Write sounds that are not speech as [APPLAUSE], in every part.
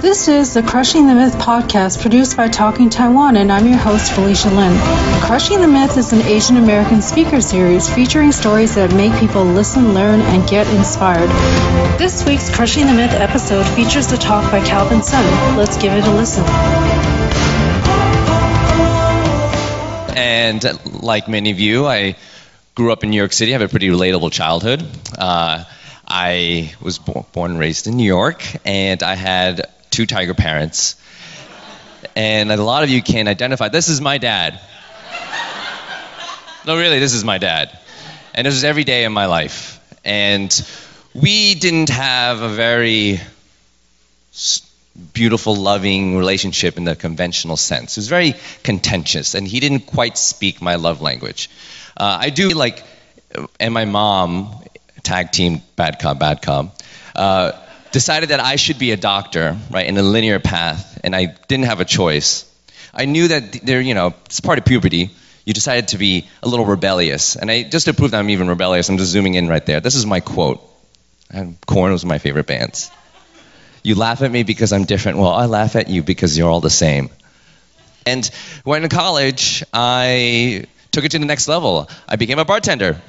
This is the Crushing the Myth podcast produced by Talking Taiwan, and I'm your host, Felicia Lin. Crushing the Myth is an Asian American speaker series featuring stories that make people listen, learn, and get inspired. This week's Crushing the Myth episode features a talk by Calvin Sun. Let's give it a listen. And like many of you, I grew up in New York City, I have a pretty relatable childhood. Uh, I was bo- born and raised in New York, and I had two tiger parents. And a lot of you can identify this is my dad. No, really, this is my dad. And this is every day in my life. And we didn't have a very beautiful, loving relationship in the conventional sense. It was very contentious, and he didn't quite speak my love language. Uh, I do like, and my mom, tag team, bad cop, bad cop, uh, decided that I should be a doctor, right, in a linear path, and I didn't have a choice. I knew that there, you know, it's part of puberty. You decided to be a little rebellious, and I just to prove that I'm even rebellious, I'm just zooming in right there. This is my quote. And Korn was my favorite bands. You laugh at me because I'm different. Well, I laugh at you because you're all the same. And when in college, I took it to the next level. I became a bartender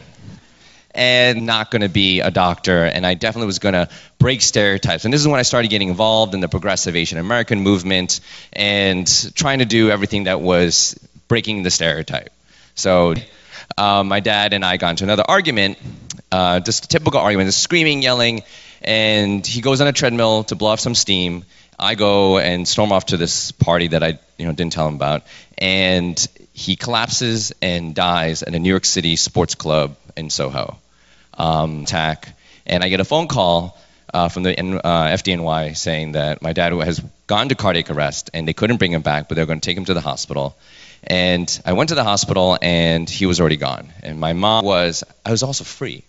and not going to be a doctor. And I definitely was going to break stereotypes. And this is when I started getting involved in the progressive Asian American movement and trying to do everything that was breaking the stereotype. So um, my dad and I got into another argument, uh, just a typical argument, just screaming, yelling and he goes on a treadmill to blow off some steam. I go and storm off to this party that I you know didn't tell him about, and he collapses and dies at a New York City sports club in Soho. Um, attack, and I get a phone call uh, from the uh, FDNY saying that my dad has gone to cardiac arrest and they couldn't bring him back, but they're going to take him to the hospital. And I went to the hospital and he was already gone. And my mom was, I was also free.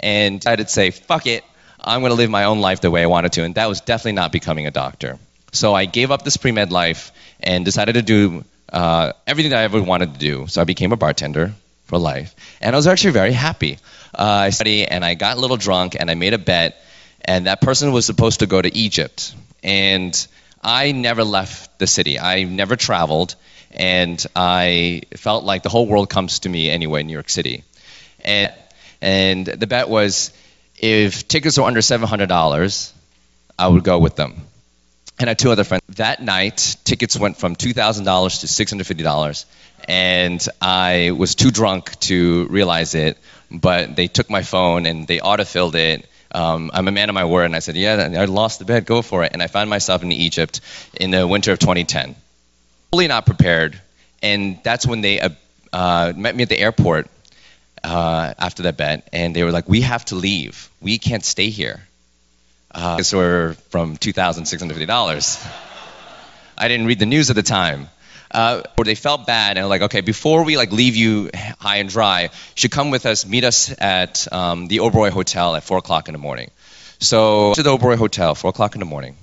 And I would say, fuck it, I'm going to live my own life the way I wanted to. And that was definitely not becoming a doctor. So I gave up this pre med life and decided to do uh, everything that I ever wanted to do. So I became a bartender for life. And I was actually very happy. Uh, I studied and I got a little drunk and I made a bet. And that person was supposed to go to Egypt. And I never left the city, I never traveled. And I felt like the whole world comes to me anyway in New York City. And, and the bet was if tickets were under $700, I would go with them. And I had two other friends. That night, tickets went from $2,000 to $650, and I was too drunk to realize it, but they took my phone and they autofilled it. Um, I'm a man of my word, and I said, Yeah, I lost the bet, go for it. And I found myself in Egypt in the winter of 2010. Fully not prepared, and that's when they uh, uh, met me at the airport uh, after that bet, and they were like, "We have to leave. We can't stay here." Uh, we're from two thousand six hundred fifty dollars. I didn't read the news at the time. Uh, or they felt bad and like, okay, before we like leave you high and dry, you should come with us, meet us at um, the Oberoi Hotel at four o'clock in the morning. So to the Oberoi Hotel, four o'clock in the morning,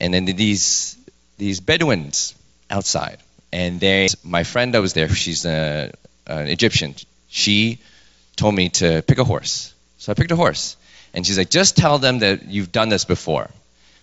and then these these Bedouins outside, and they, my friend that was there, she's a, an Egyptian. She told me to pick a horse. So I picked a horse. And she's like, just tell them that you've done this before.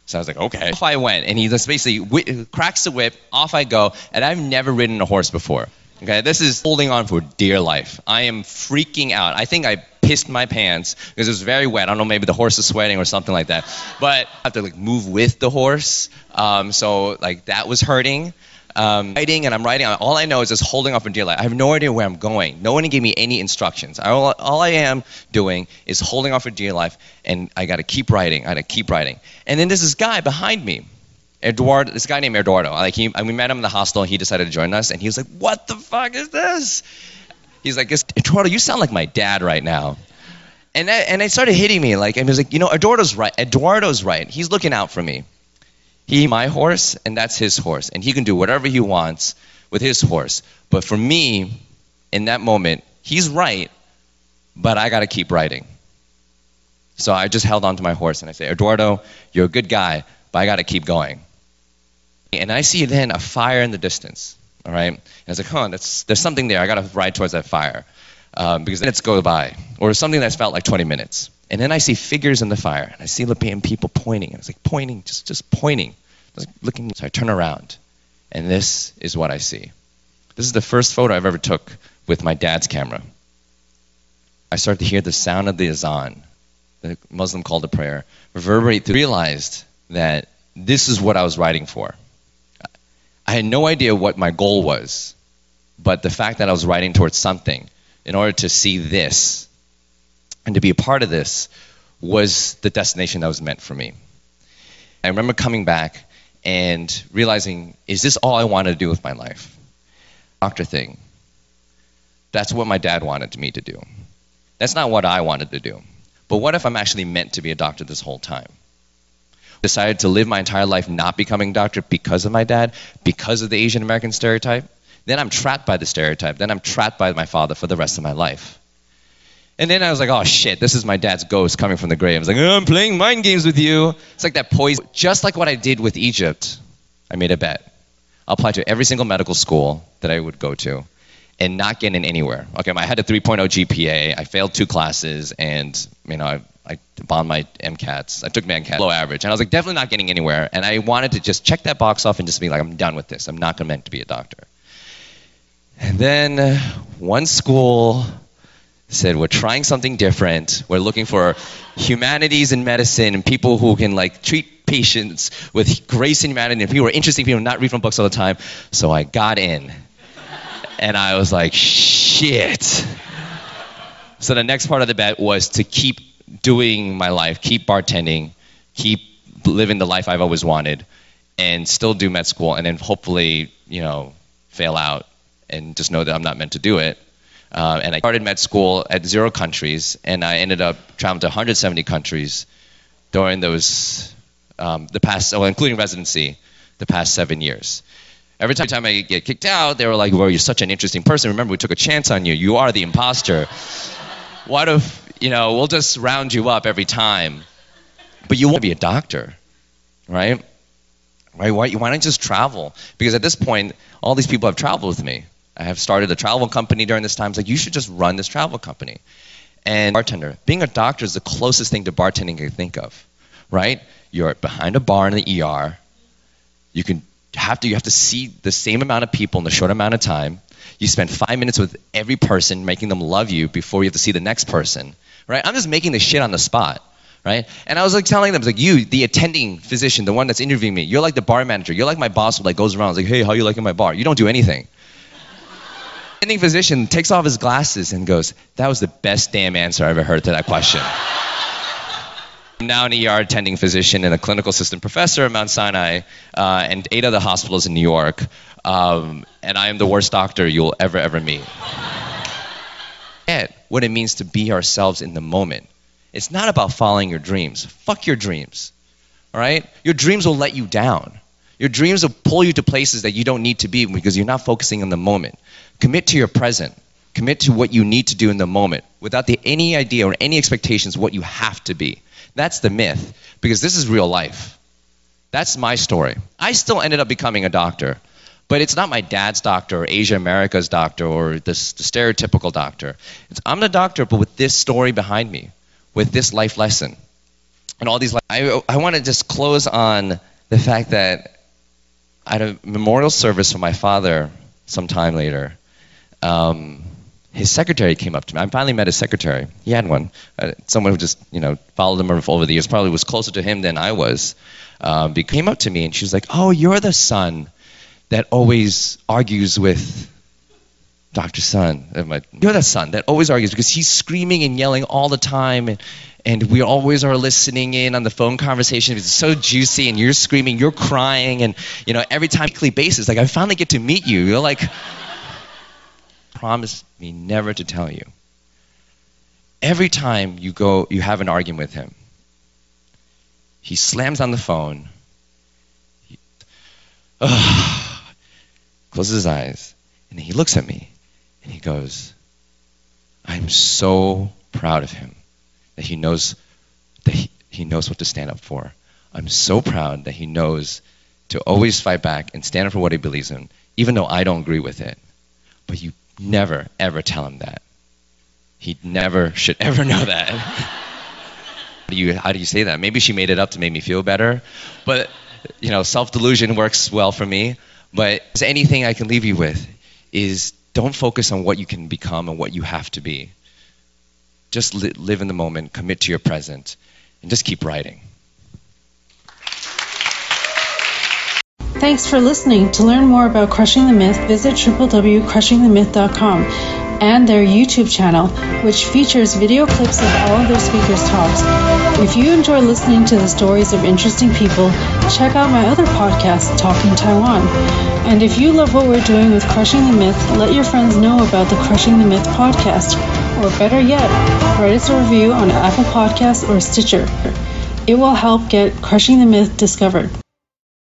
So I was like, okay. Off I went. And he just basically wh- cracks the whip. Off I go. And I've never ridden a horse before. Okay, this is holding on for dear life. I am freaking out. I think I pissed my pants because it was very wet. I don't know, maybe the horse is sweating or something like that. But I have to like move with the horse. Um, so like that was hurting um, writing and I'm writing. All I know is just holding off dear life. I have no idea where I'm going. No one gave me any instructions. All, all I am doing is holding off for dear life, and I got to keep writing. I got to keep writing. And then there's this guy behind me, Eduardo. This guy named Eduardo. Like he, we met him in the hostel. He decided to join us, and he was like, "What the fuck is this?" He's like, "Eduardo, you sound like my dad right now." And that, and it started hitting me like, and he was like, "You know, Eduardo's right. Eduardo's right. He's looking out for me." He my horse and that's his horse and he can do whatever he wants with his horse. But for me, in that moment, he's right, but I got to keep riding. So I just held on to my horse and I say, Eduardo, you're a good guy, but I got to keep going. And I see then a fire in the distance. All right, and I was like, huh, that's, there's something there. I got to ride towards that fire um, because minutes go by, or something that's felt like 20 minutes. And then I see figures in the fire, and I see the people pointing. And it's like pointing, just just pointing I was looking, so I turn around, and this is what I see. This is the first photo I've ever took with my dad's camera. I started to hear the sound of the azan, the Muslim call to prayer, reverberate through. Realized that this is what I was writing for. I had no idea what my goal was, but the fact that I was writing towards something in order to see this and to be a part of this was the destination that was meant for me. I remember coming back and realizing, is this all I wanted to do with my life? Doctor thing. That's what my dad wanted me to do. That's not what I wanted to do. But what if I'm actually meant to be a doctor this whole time? Decided to live my entire life not becoming a doctor because of my dad, because of the Asian American stereotype. Then I'm trapped by the stereotype. Then I'm trapped by my father for the rest of my life. And then I was like, oh shit, this is my dad's ghost coming from the grave. I was like, oh, I'm playing mind games with you. It's like that poison. Just like what I did with Egypt, I made a bet. I'll apply to every single medical school that I would go to and not get in anywhere. Okay, I had a 3.0 GPA. I failed two classes, and you know, I, I bombed my MCATs. I took my MCAT low average, and I was like, definitely not getting anywhere. And I wanted to just check that box off and just be like, I'm done with this. I'm not meant to be a doctor. And then one school said we're trying something different. We're looking for humanities and medicine and people who can like treat patients with grace and humanity and people who are interesting people not read from books all the time. So I got in. And I was like, shit. So the next part of the bet was to keep doing my life, keep bartending, keep living the life I've always wanted, and still do med school, and then hopefully, you know, fail out and just know that I'm not meant to do it uh, and I started med school at zero countries, and I ended up traveling to 170 countries during those, um, the past, well, including residency, the past seven years. Every time, time I get kicked out, they were like, well, you're such an interesting person. Remember, we took a chance on you. You are the imposter. [LAUGHS] what if, you know, we'll just round you up every time. But you want to be a doctor, right? Right? Why, why not you just travel? Because at this point, all these people have traveled with me. I have started a travel company during this time. It's like, you should just run this travel company. And bartender, being a doctor is the closest thing to bartending I can think of, right? You're behind a bar in the ER. You can have to you have to see the same amount of people in a short amount of time. You spend five minutes with every person, making them love you before you have to see the next person, right? I'm just making this shit on the spot, right? And I was like telling them, like you, the attending physician, the one that's interviewing me, you're like the bar manager. You're like my boss who like goes around, like, hey, how you liking my bar? You don't do anything attending physician takes off his glasses and goes, That was the best damn answer I ever heard to that question. I'm now an ER attending physician and a clinical assistant professor at Mount Sinai uh, and eight other hospitals in New York. Um, and I am the worst doctor you'll ever, ever meet. Get what it means to be ourselves in the moment. It's not about following your dreams. Fuck your dreams. All right? Your dreams will let you down. Your dreams will pull you to places that you don't need to be because you're not focusing on the moment. Commit to your present. Commit to what you need to do in the moment without the, any idea or any expectations what you have to be. That's the myth because this is real life. That's my story. I still ended up becoming a doctor, but it's not my dad's doctor or Asia America's doctor or this, the stereotypical doctor. It's, I'm the doctor, but with this story behind me, with this life lesson. And all these, I, I want to just close on the fact that I had a memorial service for my father some time later um, his secretary came up to me. I finally met his secretary. He had one. Uh, someone who just, you know, followed him over the years, probably was closer to him than I was. Um, he came up to me and she was like, "Oh, you're the son that always argues with Dr. Sun. You're the son that always argues because he's screaming and yelling all the time, and, and we always are listening in on the phone conversation. It's so juicy, and you're screaming, you're crying, and you know every time weekly basis. Like I finally get to meet you. You're like." Promised me never to tell you. Every time you go, you have an argument with him. He slams on the phone. He, uh, [SIGHS] closes his eyes, and he looks at me, and he goes, "I'm so proud of him that he knows that he, he knows what to stand up for. I'm so proud that he knows to always fight back and stand up for what he believes in, even though I don't agree with it. But you Never, ever tell him that. He never should [LAUGHS] ever know that. [LAUGHS] how, do you, how do you say that? Maybe she made it up to make me feel better. But you know, self delusion works well for me. But anything I can leave you with is don't focus on what you can become and what you have to be. Just li- live in the moment, commit to your present, and just keep writing. Thanks for listening. To learn more about Crushing the Myth, visit www.crushingthemyth.com and their YouTube channel, which features video clips of all of their speakers' talks. If you enjoy listening to the stories of interesting people, check out my other podcast, Talking Taiwan. And if you love what we're doing with Crushing the Myth, let your friends know about the Crushing the Myth podcast. Or better yet, write us a review on Apple Podcasts or Stitcher. It will help get Crushing the Myth discovered.